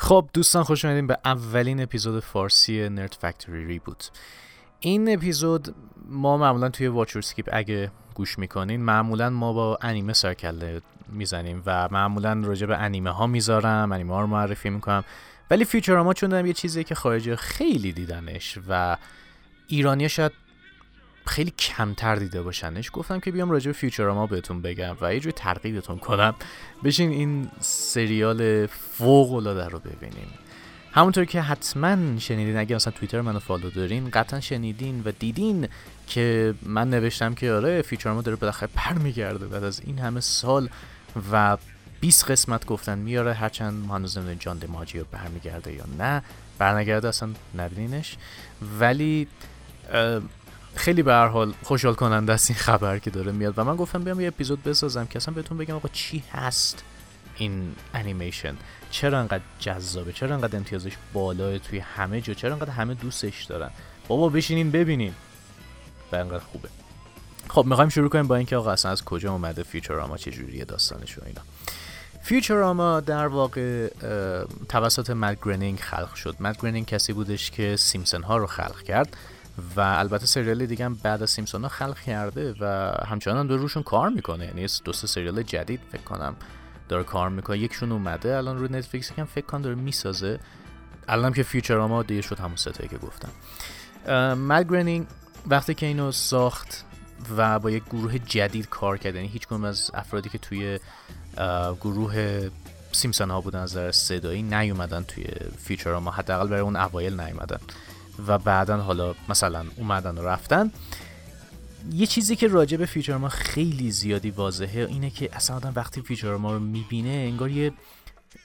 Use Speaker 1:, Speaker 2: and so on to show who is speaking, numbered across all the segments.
Speaker 1: خب دوستان خوش اومدین به اولین اپیزود فارسی Nerd Factory Reboot. این اپیزود ما معمولا توی Watch or Skip اگه گوش می‌کنین معمولا ما با انیمه سرکله می‌زنیم و معمولا راجع به انیمه ها می‌ذارم انیمه ها رو معرفی می‌کنم. ولی فیچر چون دارم یه چیزی که خارجی خیلی دیدنش و ایرانی شاید خیلی کمتر دیده باشنش. گفتم که بیام راجع به فیوچراما بهتون بگم و یه جوری ترغیبتون کنم. بشین این سریال فوق العاده رو ببینیم. همونطور که حتما شنیدین اگه مثلا توییتر منو فالو دارین قطعا شنیدین و دیدین که من نوشتم که آره فیچراما داره بالاخره پر میگرده بعد از این همه سال و 20 قسمت گفتن میاره هرچند هنوز نمی‌دونیم جان دماجی رو برمیگرده یا نه. برنگرده اصلا نبینینش. ولی خیلی به هر حال خوشحال کننده است این خبر که داره میاد و من گفتم بیام یه اپیزود بسازم که اصلا بهتون بگم آقا چی هست این انیمیشن. چرا انقدر جذابه؟ چرا انقدر امتیازش بالاه توی همه جا؟ چرا انقدر همه دوستش دارن؟ بابا بشینین ببینین. و انقدر خوبه. خب می‌خوایم شروع کنیم با اینکه آقا اصلا از کجا اومده فیوچراما؟ چه جوریه داستانش و اینا. فیوچراما در واقع توسط مت گرنینگ خلق شد. مت گرنینگ کسی بودش که سیمپسون ها رو خلق کرد. و البته سریال دیگه هم بعد از سیمپسون ها خلق کرده و همچنان داره روشون کار می‌کنه. یعنی دو سریال جدید فکر کنم داره کار می‌کنه. یکشون اومده الان رو نتفلیکس هم فکر کنم داره می‌سازه. الان که فیوچراما دیگه شد همون ستایی که گفتم. مد وقتی که اینو ساخت و با یک گروه جدید کار کرد یعنی هیچ از افرادی که توی گروه سیمسون ها بودن از نظر صدایی نیومدن توی فیچراما حداقل برای اون اوایل نیومدن. و بعدا حالا مثلا اومدن و رفتن. یه چیزی که راجع به فیوچراما خیلی زیادی واضحه اینه که اصلا آدم وقتی فیوچراما رو می‌بینه انگار یه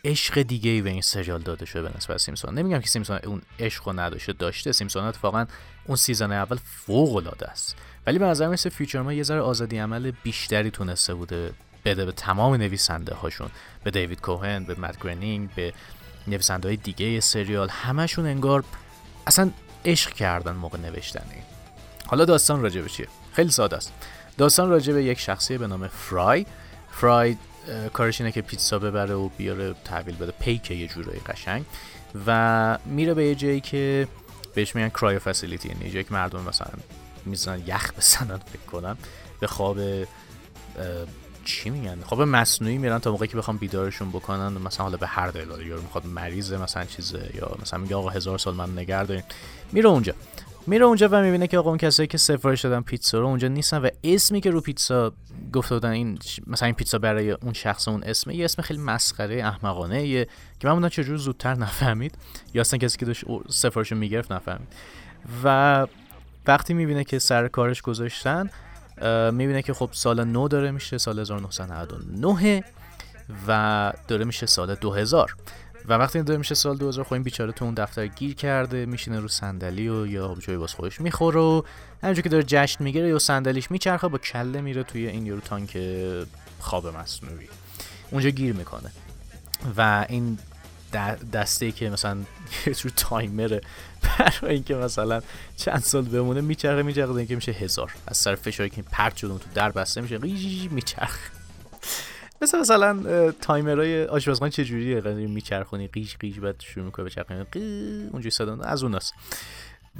Speaker 1: عشق دیگه ای به این سریال داده شده به نسبت سیمپسون. نمیگم که سیمپسون اون عشق رو نداشته داشته سیمپسون اتفاقا اون season اول فوق العاده است. ولی به نظر مثل فیوچراما یه ذره آزادی عمل بیشتری تونسته بوده بده به تمام نویسنده هاشون. به دیوید کوهن به مت گرنینگ به نویسنده های دیگه سریال همشون انگار اصلا عشق کردن موقع نوشتن این حالا داستان راجع به چیه؟ خیلی ساده است. داستان راجع به یک شخصی به نام فرای. فرای کارش اینه که پیتزا ببره و بیاره تحویل بده. پیک یه جورایی قشنگ. و میره به یه جایی که بهش میگن کرایو فسیلیتی یعنی جایی که مردم مثلا می‌زنن یخ بزنن فکر کنم به خواب چی میگن؟ خب مصنوعی میرن تا موقعی که بخوام بیدارشون بکنن مثلا حالا به هر دلیل یا می‌خواد مریضه مثلا چیزه یا مثلا میگه آقا هزار سال من نگه دارین. میره اونجا. میره اونجا و می‌بینه که آقا اون کسایی که سفارش دادن پیتزا رو اونجا نیستن و اسمی که رو پیتزا گفته بودن این مثلا این پیتزا برای اون شخص اون اسم یه اسم خیلی مسخره احمقانه یه که من چجور زودتر نفهمید. یا اصلا کسی که داشت سفارش رو می‌گرفت نفهمید. و وقتی می‌بینه که سر کارش گذاشتن می‌بینه که خب سال نو داره میشه سال 1999 و داره میشه سال 2000 و وقتی داره میشه سال 2000 خب این بیچاره تو اون دفتر گیر کرده میشینه رو صندلی و یا جایی باز خودش می‌خوره و همینجور که داره جشن می‌گیره یا صندلیش میچرخه با کله میره توی این یورو تانک خواب مصنوعی. اونجا گیر می‌کنه. و این دسته که مثلا یه جور تایمره. برای اینکه مثلا چند سال بمونه میچرخه میچرخه اینکه میشه هزار. از سر فشاری که پرت شده تو در بسته میشه میچرخه. مثل مثلا تایمرهای آشپزخانه چجوریه؟ میچرخونی قیش قیش بعد شروع می‌کنه بچرخونی اونجوری صدا از اوناست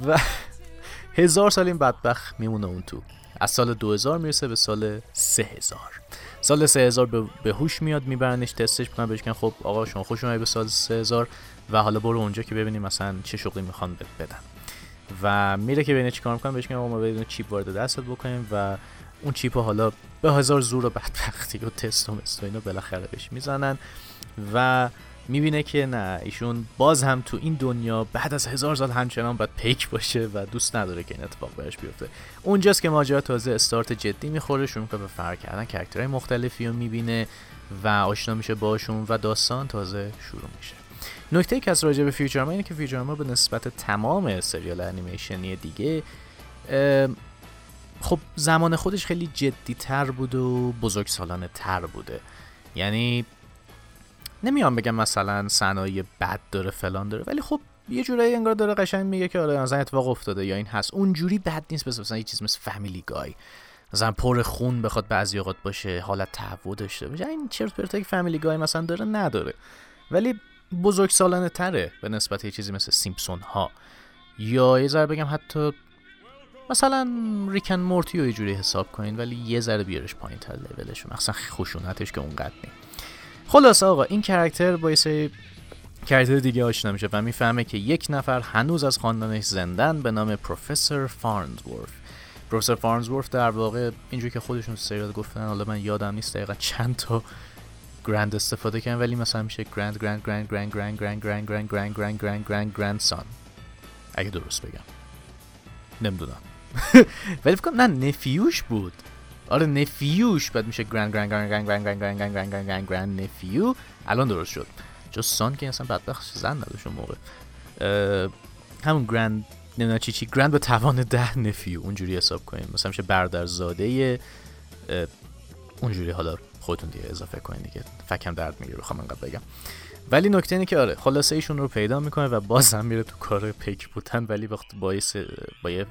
Speaker 1: و هزار سال این بدبخ میمونه اون تو. از سال 2000 می‌رسه به سال 3000 سال 3000 به هوش میاد میبرنش تستش می‌کنن بهش خب آقا شما خوش اومدید به سال 3000 و حالا برو اونجا که ببینیم مثلا چه شغلی می‌خوان بدن. و میره که ببینه چیکار می‌کنن بهش میگن ما بدون چیپ وارد دستت بکنیم و اون chip حالا به هزار زور و بدبختی و تست و اینو بالاخره بهش می‌زنن. و می‌بینه که نه ایشون باز هم تو این دنیا بعد از هزار سال همچنان باید پیک باشه و دوست نداره که این اتفاق بهش بیفته. اونجاست که ماجرا تازه استارت جدی می‌خوره شروع که به فرق کردن character های مختلفی رو می‌بینه و آشنا میشه باشون و داستان تازه شروع میشه. نکته که از راجع به فیوچراما اینه که فیوچراما به نسبت تمام سریال انیمیشنی دیگه خب زمان خودش خیلی جدی تر بود و بزرگ سالانه تر بوده. یعنی نمیام بگم مثلا صنایع بد داره فلان داره ولی خب یه جورایی انگار داره قشنگ میگه که آره مثلا اتفاق افتاده یا این هست. اونجوری بد نیست بس مثلا یه چیز مثل فامیلی گای. مثلا پر خون بخواد بعضی اوقات باشه حالت تهوع داشته باشه. این چرت پرتا که فامیلی گای مثلا داره نداره. ولی بزرگ سالانه تره به نسبت یه چیزی مثل سیمپسون ها یا یه ذره بگم حتی مثلا ریک اند مورتی رو یه جوری حساب کنین ولی یه ذره بیارش پایین تر لولشون اصلا خشونتش که اونقدر نیم خلاص آقا این character با یه character دیگه آشنا میشه و می‌فهمه که یک نفر هنوز از خاندانش زنده‌ن به نام پروفسور فارنزورث پروفسور فارنزورث در واقع اینجوری که خودشون سریال گفتن حالا من یادم نیست دقیقا چند تا grand استفاده کردن ولی مثلا میشه گرند grand grand grand grand grand grand grand grand grand grand grand grand son اگه درست بگم نمی‌دونم ولی فکر نه نفیوش بود آره نفیوش بعد میشه گرند گرند گرند گرند گرند گرند گرند گرند گرند گرند گرند نفیو الان درست شد جز سان که اصلا بدبخت زن نداشت اون موقع همون گرند نمی‌دونم چی چی گرند به توان ده نفیو اونجوری حساب کنیم مثلا میشه برادر زاده اونجوری حالا خودتون دیگه اضافه کنین دیگه فکم درد می‌گیره بخوام انقدر بگم ولی نکته اینه که آره خلاصه ایشون رو پیدا می‌کنه و بازم میره تو کار پیک بودن ولی وقت با با یه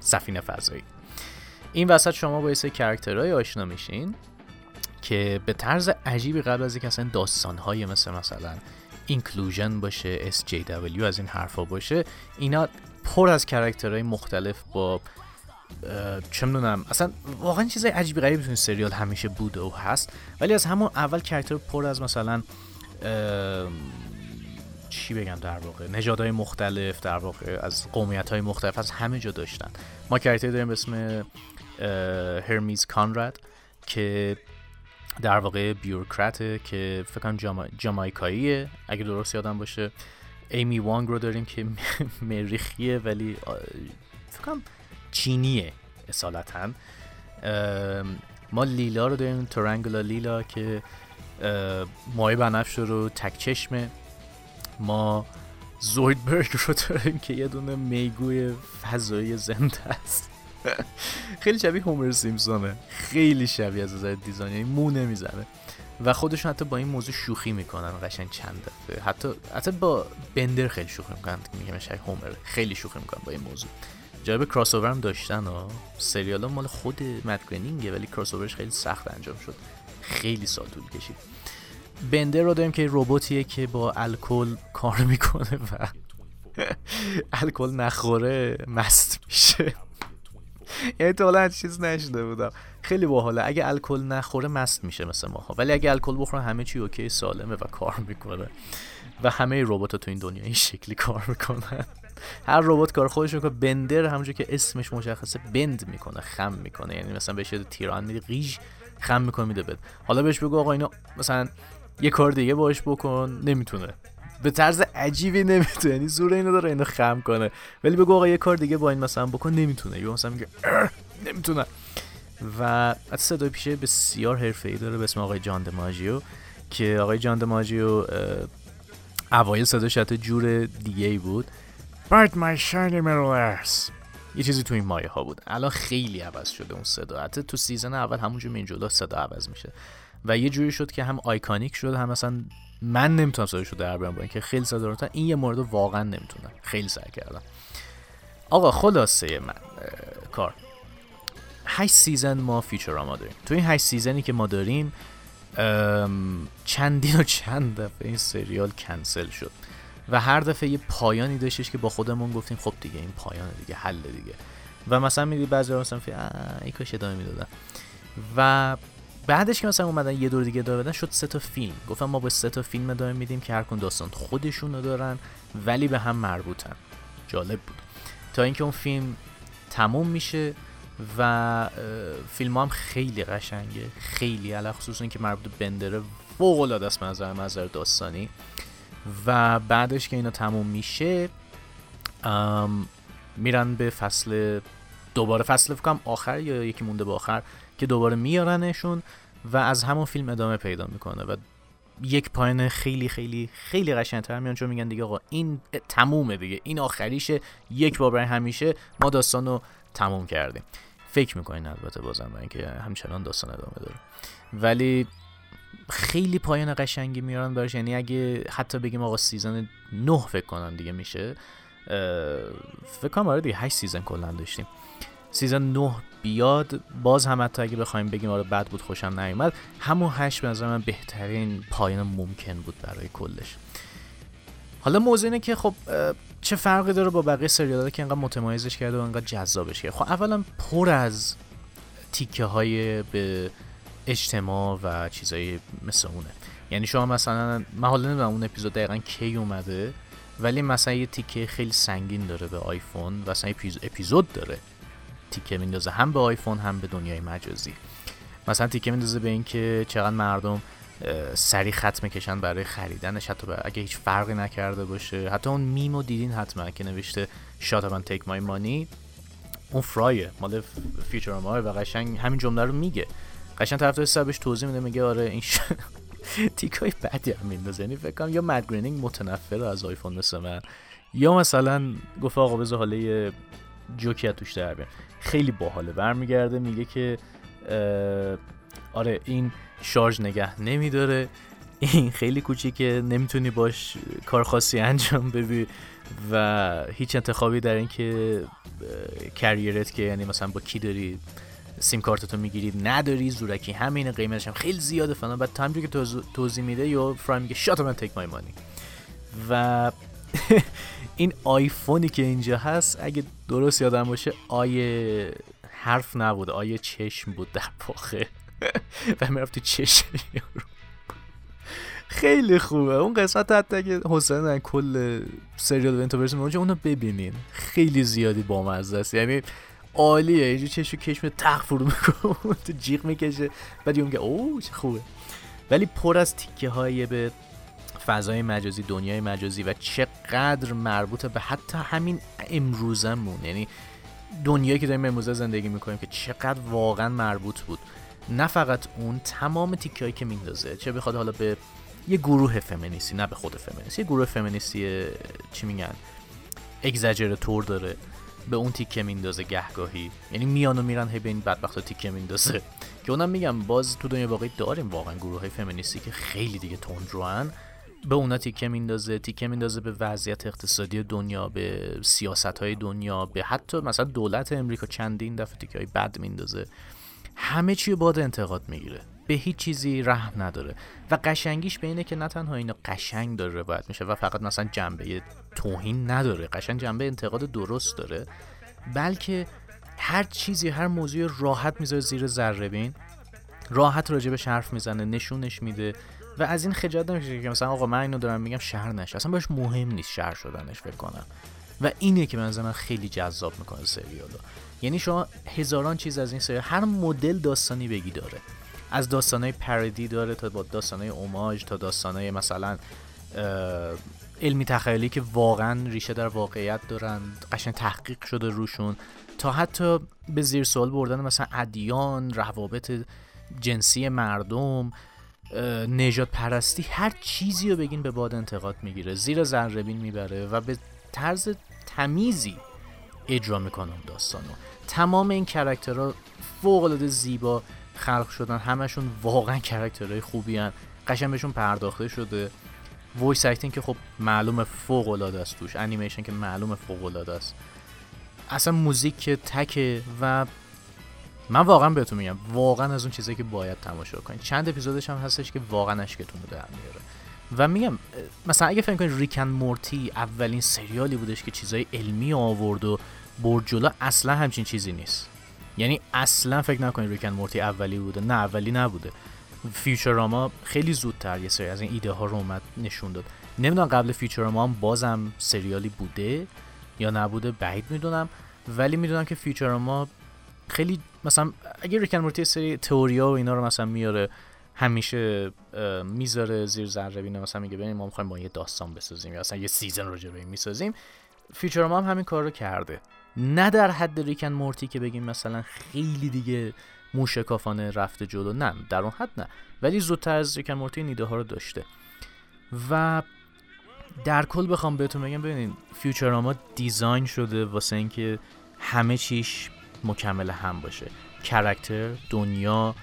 Speaker 1: سفینه فضایی این وسط شما با یه character های آشنا میشین که به طرز عجیبی قبل از اینکه اصلا داستانهای مثل مثلا inclusion باشه SJW از این حرفا باشه اینا پر از character های مختلف با چه می‌دونم اصلا واقعا چیزای عجیبی غریبی تو سریال همیشه بوده و هست. ولی از همون اول کرکتر پر از مثلا چی بگم در واقع نژادهای مختلف در واقع از قومیت های مختلف از همه جا داشتن. ما کرکتر داریم به اسم هرمیز کانراد که در واقع بیورکرته که فکر کنم جاما... جامایکاییه اگه درست یادم باشه. ایمی وانگ رو داریم که مریخیه ولی فکر کنم چینیه اصالتا. ما لیلا رو داریم تورنگولا لیلا که مای بنفش رو تک چشمه. ما زویدبرگ رو داریم که یه دونه میگوی فضایی زنده است. خیلی شبیه هومر سیمسونه خیلی شبیه از نظر دیزاین. یعنی مو نمی‌زنه. و خودشون حتی با این موضوع شوخی می‌کنن. قشنگ چند دفعه. حتی حتی با بندر خیلی شوخی می‌کنن. میگم شبیه هومر. خیلی شوخی می‌کنن با این موضوع. جالب کراس هم داشتن ها. سریال مال خود مد ولی کراس خیلی سخت انجام شد. خیلی سال طول کشید. بندر رو داریم که رباتیه که با الکل کار می‌کنه و الکل نخوره مست میشه. یعنی تو چیز نشده بودم. خیلی باحاله. اگه الکل نخوره مست میشه مثل ماها. ولی اگه الکل بخوره همه چی اوکی سالمه و کار می‌کنه. و همه ربات تو این دنیا این شکلی کار می‌کنن. هر ربات کار خودش می‌کنه. بندر همونجور که اسمش مشخصه بند می‌کنه خم می‌کنه. یعنی مثلا بهش تیران میده قیش خم می‌کنه میده بد. حالا بهش بگو آقا اینو مثلا یه کار دیگه باش بکن. نمی‌تونه. به طرز عجیبی نمی‌تونه یعنی زور اینو داره اینو خم کنه. ولی بگو آقا یه کار دیگه با این مثلا بکن نمی‌تونه. یا مثلا میگه نمی‌تونه. و از صدای پیشه بسیار حرفه‌ای داره به اسم آقای جان دماجیو که آقای جان دماجیو اوایل صداش حتی جور دیگه ای بود. Bite my shiny metal یه چیزی تو این مایه ها بود. الان خیلی عوض شده اون صدا. حتی تو season اول همونجور من جلو صدا عوض میشه. و یه جوری شد که هم iconic شد هم مثلا من نمی‌تونم صداشو در بیارم با اینکه خیلی صدا این یه مورد واقعا نمی‌تونم. خیلی سعی کردم. آقا خلاصه من کار. 8 season ما فیوچراما داریم. تو این 8 season ی که ما داریم چندین و چند دفعه این سریال کنسل شد. و هر دفعه یه پایانی داشتش که با خودمون گفتیم خب دیگه این پایان دیگه حل دیگه. و مثلا میدی بعضی مثلا فی ای کاش ادامه می‌دادن. و بعدش که مثلا اومدن یه دور دیگه دادن شد سه تا فیلم. گفتم ما با سه تا فیلم ادامه میدیم که هر کن داستان خودشون رو دارن ولی به هم مربوطن. جالب بود. تا اینکه اون فیلم تموم میشه و فیلم هم خیلی قشنگه. خیلی علا خصوص که مربوط بندره فوق العاده است نظر داستانی. و بعدش که اینا تموم میشه میرن به فصل دوباره فصل فکرم آخر یا یکی مونده به آخر که دوباره میارنشون و از همون فیلم ادامه پیدا می‌کنه و یک پایان خیلی خیلی خیلی قشنگتر میان چون میگن دیگه آقا این تمومه دیگه این آخریشه یک بار همیشه ما داستان رو تموم کردیم. فکر می‌کنین البته بازم اینکه همچنان داستان ادامه داره. ولی خیلی پایان قشنگی میارن براش یعنی اگه حتی بگیم آقا season 9 فکر کنم دیگه میشه فکر کنم آره دیگه 8 season کلا داشتیم. season 9 بیاد باز هم حتی اگه بخوایم بگیم آره بد بود خوشم نیومد. همون 8 به نظر من بهترین پایان ممکن بود برای کلش. حالا موضوع اینه که خب چه فرقی داره با بقیه سریال که انقدر متمایزش کرده و انقدر جذابش کرده؟ خب اولا پر از تیکه های به اجتماع و چیزایی مثل اونه. یعنی شما مثلا من حالا اون اپیزود دقیقا کی اومده؟ ولی مثلا یه تیکه خیلی سنگین داره به آیفون و مثلا اپیزود داره. تیکه میندازه هم به آیفون هم به دنیای مجازی. مثلا تیکه میندازه به اینکه چقدر مردم سری خط می‌کشن برای خریدنش. حتی اگه هیچ فرقی نکرده باشه. حتی اون میمو دیدین حتما که نوشته شات من تیک مای مانی اون فرایه مال فیچر و قشنگ همین جمله رو میگه. قشنگ طرف سبش توضیح میده میگه آره این. تیکای بعدی هم میندازه. یعنی فکر کنم یا مد گرینینگ از آیفون مثل من یا مثلا گفت آقا بذار حاله جوکی توش در خیلی باحاله. برمیگرده میگه که آره این شارژ نگه نمیداره. این خیلی کوچیکه نمی‌تونی باش کار خاصی انجام بدی و هیچ انتخابی در این که کریرت که یعنی مثلا با کی داری سیم کارتتو می‌گیری نداری زورکی همینه قیمتش هم خیلی زیاده فلان. بعد تا که توضیح میده یا فرای میگه شات من تیک مای مانی و این آیفونی که اینجا هست اگه درست یادم باشه آیه حرف نبود آیه چشم بود در واقع و می‌رفت تو چشم خیلی خوبه. اون قسمت حتی که حسین کل سریال ونتو برسیم اونجا اونو ببینین. خیلی زیادی بامزه است. یعنی عالیه. اینجا چشم کشم تق فرو می‌کنه. تو جیغ می‌کشه. بعد میگه اوه چه خوبه. ولی پر از تیکه های به فضای مجازی دنیای مجازی و چقدر مربوط به حتی همین امروزمون. یعنی دنیایی که داریم امروزه زندگی می‌کنیم که چقدر واقعا مربوط بود. نه فقط اون تمام تیکهایی که میندازه. چه بخواد حالا به یه گروه فمینیستی نه به خود فمینیستی یه گروه فمینیستی چی میگن؟ اگزاجراتور داره. به اون تیکه میندازه گهگاهی. یعنی میانو میرن هی به این تیکه میندازه. که اونم میگم باز تو دنیا واقعی داریم واقعا گروه های فمینیستی که خیلی دیگه تندروان. به اونا تیکه میندازه تیکه میندازه به وضعیت اقتصادی دنیا به سیاست های دنیا به حتی مثلا دولت امریکا چندین دفعه تیکه های بد میندازه. همه چی باد انتقاد می‌گیره. به هیچ چیزی رحم نداره. و قشنگیش به اینه که نه تنها اینا قشنگ داره روایت میشه و فقط مثلا جنبه توهین نداره قشنگ جنبه انتقاد درست داره بلکه هر چیزی هر موضوع راحت می‌ذاره زیر ذره. بین راحت راجبش حرف می‌زنه نشونش میده و از این خجالت نمیشه که مثلا آقا من اینو دارم میگم شهر نشه. اصلا باش مهم نیست شهر شدنش فکر کنم. و اینه که من من خیلی جذاب می‌کنه سریالو. یعنی شما هزاران چیز از این سریال هر مدل داستانی بگی داره. از داستانهای پردی داره تا با داستانهای اوماج تا داستانهای مثلا علمی تخیلی که واقعا ریشه در واقعیت دارن قشنگ تحقیق شده روشون. تا حتی به زیر سوال بردن مثلا ادیان روابط جنسی مردم نژادپرستی هر چیزی رو بگین به باد انتقاد می‌گیره. زیر ذره‌بین می‌بره و به طرز تمیزی اجرا می‌کنه داستانو. تمام این character ها فوق العاده زیبا. خلق شدن همشون واقعا character های خوبی هن. قشنگ بهشون پرداخته شده. voice acting که خب معلوم فوق العاده است توش. انیمیشن که معلوم فوق العاده است. اصلا موزیک که تکه و من واقعا بهتون میگم واقعا از اون چیزایی که باید تماشا کنید. چند اپیزودش هم هستش که واقعا اشکتون رو در میاره. و میگم مثلا اگه فکر کنید ریکن مورتی اولین سریالی بودش که چیزای علمی آورد و برد جلو اصلا همچین چیزی نیست. یعنی اصلا فکر نکنید ریکن مورتی اولی بوده. نه اولی نبوده. فیوچراما خیلی زودتر یه سری از این ایده ها رو اومد نشون داد. نمی‌دونم قبل فیوچراما هم بازم سریالی بوده یا نبوده بعید می‌دونم. ولی می‌دونم که فیوچراما خیلی مثلا اگه ریک اند مورتی سری تئوریا و اینا رو مثلا میاره همیشه می‌ذاره زیر ذره بینه مثلا میگه ببین ما می‌خوایم با یه داستان بسازیم یا اصلا یه season به این می‌سازیم. فیوچراما هم همین کار رو کرده. نه در حد ریک اند مورتی که بگیم مثلا خیلی دیگه موشکافانه رفته جلو. نه در اون حد نه. ولی زودتر از ریک اند مورتی این ایده ها رو داشته. و در کل بخوام بهتون بگم ببینید فیوچراما design شده واسه اینکه همه چیش مکمل هم باشه. character دنیا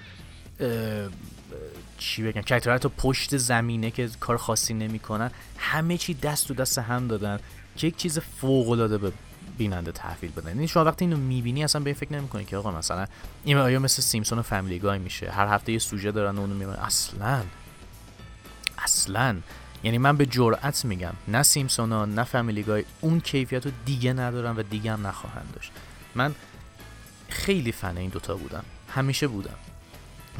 Speaker 1: چی بگم character ها تو پشت زمینه که کار خاصی نمی‌کنن همه چی دست تو دست هم دادن که یک چیز فوق العاده به بیننده تحویل بدن. یعنی شما وقتی اینو می‌بینی اصلا به فکر نمی‌کنی که آقا مثلا این آیا مثل سیمپسون و فامیلی گای میشه. هر هفته یه سوژه دارن و اونو می‌بینن. اصلا. اصلا. یعنی من به جرأت میگم نه سیمپسونا نه فامیلی گای اون کیفیت رو دیگه ندارن و دیگه هم نخواهند داشت. من خیلی فن این دوتا بودم. همیشه بودم.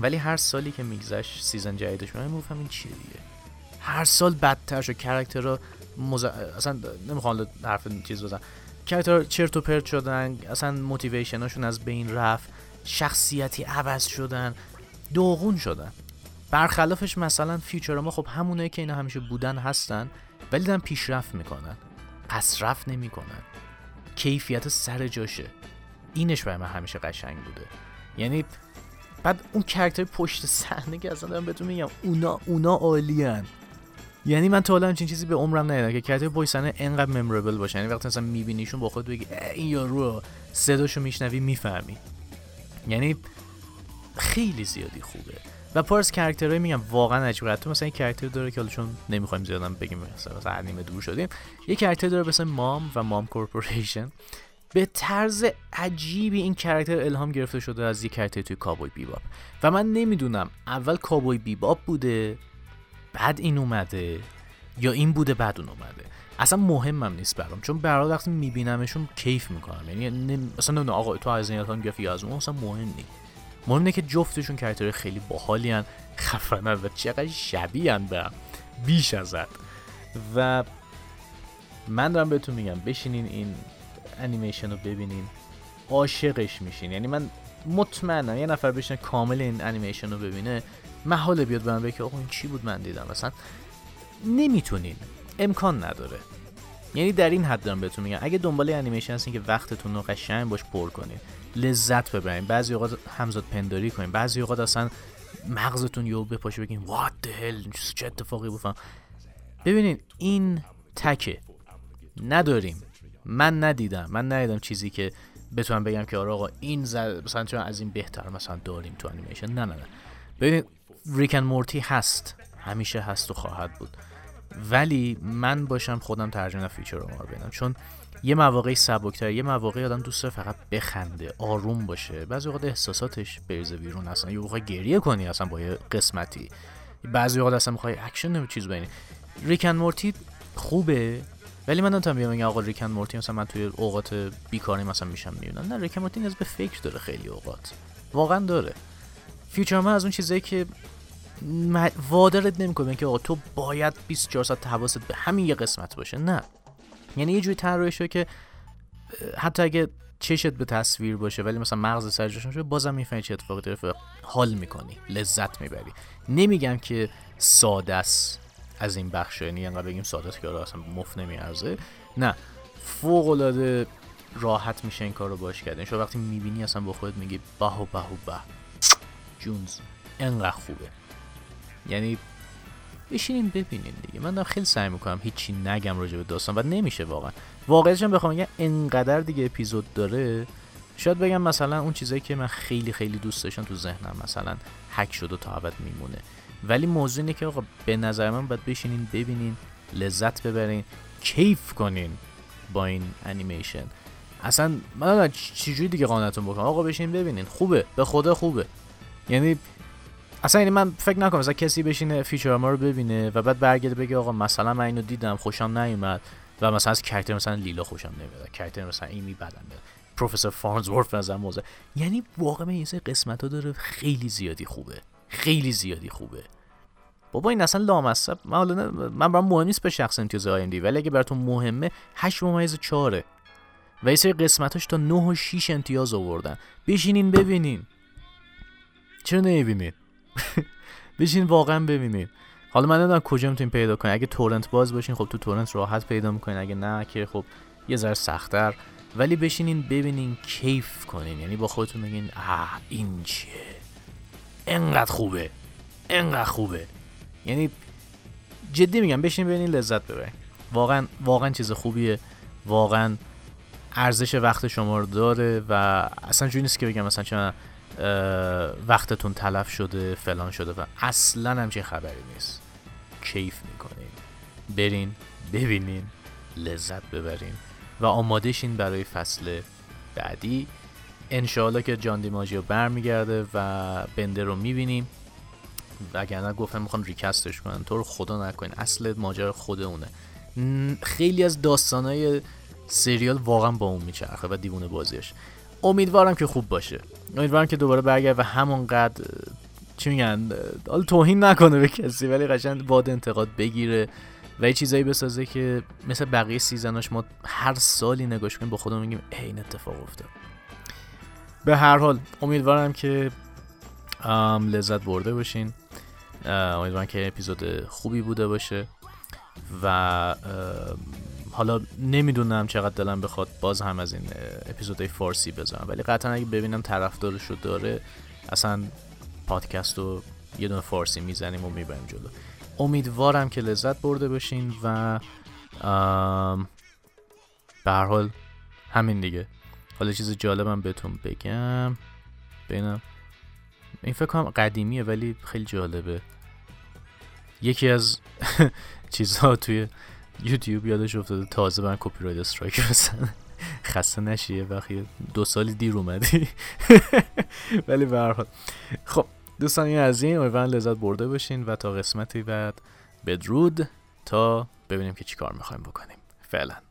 Speaker 1: ولی هر سالی که میگذشت season جدیدش من می‌گفتم این چیه دیگه. هر سال بدتر شد character ها مز... اصلا نمی‌خوام حرف چیز بزنم. کرکتر چرت و پرت شدن اصلا موتیویشناشون از بین رفت شخصیتی عوض شدن دوغون شدن. برخلافش مثلا ما خب همونه که اینا همیشه بودن هستن ولی دارن پیشرفت می‌کنن. قصرف نمی‌کنن. کیفیت سر جاشه. اینش برای من همیشه قشنگ بوده. یعنی بعد اون کرکتر پشت صحنه که اصلا دارم بهتون میگم اونا اونا عالیان. یعنی من تا حالا همچین چیزی به عمرم ندیدم که character صحنه انقدر memorable باشه. یعنی وقتی مثلا میبینیشون با خود بگی این یارو صداشو میشنوی می‌فهمی. یعنی خیلی زیادی خوبه. و پر از میگم واقعا عجیبه تو مثلا این character داره که حالا چون نمی‌خوایم زیادم بگیم مثلا انیمه دور شدیم. یه character داره مثل Mom و Mom Corporation. به طرز عجیبی این character الهام گرفته شده از یک character توی Cowboy Bebop و من نمی‌دونم اول کابوی بیباب بوده بعد این اومده یا این بوده بعد اون اومده. اصلا مهمم نیست برام چون برای وقتی میبینمشون کیف می‌کنم. یعنی نم... اصلا نمی‌دونم آقا تو از این گرفتی یا از اون اصلا مهم نیست. مهم اینه که جفتشون کرکتر خیلی باحالی هن خفنن و چقدر شبیه به بیش ازت و من دارم بهتون میگم بشینین این انیمیشن رو ببینین. عاشقش میشین. یعنی من مطمئنم یه نفر بشینه کامل این انیمیشن رو ببینه محاله بیاد به من بگه آقا این چی بود من دیدم. مثلا نمی‌تونین. امکان نداره. یعنی در این حد دارم بهتون میگم. اگه دنبال انیمیشن هستین که وقتتون رو قشنگ باش پر کنین. لذت ببرین. بعضی اوقات همزاد پنداری کنین. بعضی اوقات اصلا مغزتون یهو بپاشه بگین what the hell چه اتفاقی بود؟ ببینین این تکه. نداریم. من ندیدم. من ندیدم چیزی که بتونم بگم که آره آقا این زد مثلا چون از این بهتر مثلا داریم تو انیمیشن نه نه نه. ببینید Rick and Morty هست. همیشه هست و خواهد بود. ولی من باشم خودم ترجیح میدم Futurama رو ببینم چون یه مواقعی سبکتر یه مواقعی آدم دوست فقط بخنده آروم باشه. بعضی اوقات احساساتش بریزه بیرون اصلا. یه موقع گریه کنی اصلا با یه قسمتی. بعضی اوقات اصلا می‌خوای اکشن نمی چیز ببینی. Rick and Morty خوبه. ولی من نمی‌تونم بیام آقا Rick and Morty مثلا من توی اوقات بیکاری مثلا میشم می‌بینم نه Rick and Morty به فکر داره خیلی اوقات. واقعا داره. Futurama از اون چیزایی که وادارت نمی‌کنه که آقا تو باید 24 ساعت حواست به همین یه قسمت باشه. نه. یعنی یه جوری طراحی شده که حتی اگه چشت به تصویر باشه ولی مثلا مغز سرجاشون شده بازم می‌فهمی چه اتفاقی داره حال می‌کنی لذت می‌بری. نمیگم که ساده است. از این بخش یعنی انقدر بگیم ساده که اصلا مفت نمیارزه. نه فوق العاده راحت میشه این کار رو باش کرد شما وقتی می‌بینی اصلا با خودت میگی بهو بهو به جونز انقدر خوبه. یعنی بشینین ببینین دیگه. من خیلی سعی می‌کنم هیچی نگم راجع به داستان و نمیشه واقعا. واقعیتش هم بخوام بگم انقدر دیگه اپیزود داره. شاید بگم مثلا اون چیزایی که من خیلی خیلی دوست داشتم تو ذهنم مثلا هک شد و تا ابد میمونه. ولی موضوع اینه که آقا به نظر من باید بشینین ببینین لذت ببرین کیف کنین با این انیمیشن اصلا من چجوری دیگه قانعتون بکنم. آقا بشین ببینین. خوبه. به خدا خوبه. یعنی اصلا یعنی من فکر نکنم مثلا کسی بشینه Futurama رو ببینه و بعد برگرده بگه آقا مثلا من اینو دیدم خوشم نیومد و مثلا از character مثلا Leela خوشم نمیاد character مثلا Amy بدم میاد. پروفسور Farnsworth نظر موزه یعنی واقعا این سری قسمت ها داره خیلی زیادی خوبه. خیلی زیادی خوبه. بابا این اصلا لامصب من حالا من برام مهم نیست به شخص امتیاز آی ولی اگه براتون مهمه 8 ممیز 4 و یه سری قسمتاش تا 9 و 6 امتیاز آوردن. بشینین ببینین. چرا نمی‌بینین؟ بشین واقعا ببینین. حالا من نمی‌دونم کجا می‌تونین پیدا کنین. اگه تورنت باز باشین خب تو تورنت راحت پیدا می‌کنین. اگه نه که خب یه ذره سختتر. ولی بشینین ببینین کیف کنین. یعنی با خودتون بگین آه این چیه؟ انقدر خوبه. انقدر خوبه. یعنی جدی میگم بشین ببینین لذت ببرین. واقعا واقعا چیز خوبیه. واقعا ارزش وقت شما رو داره و اصلا جوری نیست که بگم مثلا چون وقتتون تلف شده فلان شده و اصلا همچین خبری نیست. کیف می‌کنین. برین ببینین لذت ببرین و آمادهشین برای فصل بعدی. انشاءالله که جان دیماجیو برمیگرده و بنده رو می‌بینیم. وگرنه گفتم می‌خوان ریکستش کنن تو رو خدا نکنین. اصل ماجرا خود اونه خیلی از داستانای سریال واقعا با اون میچرخه و دیوونه بازیش. امیدوارم که خوب باشه. امیدوارم که دوباره برگرد و همونقدر چی میگن حالا توهین نکنه به کسی ولی قشنگ باد انتقاد بگیره و یه چیزایی بسازه که مثل بقیه سیزناش ما هر سالی نگاش کنیم با خودمون میگیم این اتفاق افتاد. به هر حال امیدوارم که لذت برده باشین. امیدوارم که اپیزود خوبی بوده باشه. و حالا نمی‌دونم چقدر دلم بخواد باز هم از این اپیزودهای فارسی بزنم. ولی قطعا اگه ببینم طرفدارش رو داره اصلا پادکست رو یه دونه فارسی می‌زنیم و می‌بریم جلو. امیدوارم که لذت برده باشین و به هر حال همین دیگه. حالا چیز جالبم بهتون بگم. ببینم. این فکر کنم قدیمیه ولی خیلی جالبه. یکی از چیزها توی یوتیوب یادش افتاده. تازه من کپی رایت استرایک بزنه خسته نشیه وقتی دو سالی دیر اومدی. ولی به خب دوستان این از این. امیدوارم لذت برده باشین و تا قسمتی بعد بدرود تا ببینیم که چیکار می‌خوایم بکنیم. فعلا.